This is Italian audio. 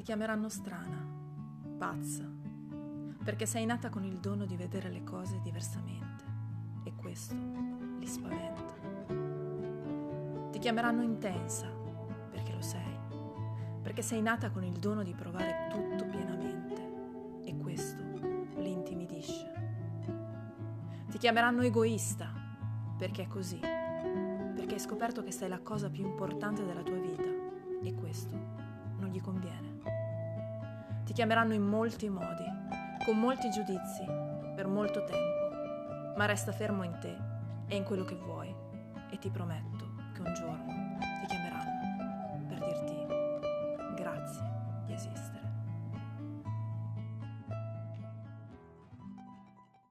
Ti chiameranno strana, pazza, perché sei nata con il dono di vedere le cose diversamente e questo li spaventa. Ti chiameranno intensa, perché lo sei, perché sei nata con il dono di provare tutto pienamente e questo li intimidisce. Ti chiameranno egoista, perché è così, perché hai scoperto che sei la cosa più importante della tua vita conviene. Ti chiameranno in molti modi, con molti giudizi, per molto tempo, ma resta fermo in te e in quello che vuoi e ti prometto che un giorno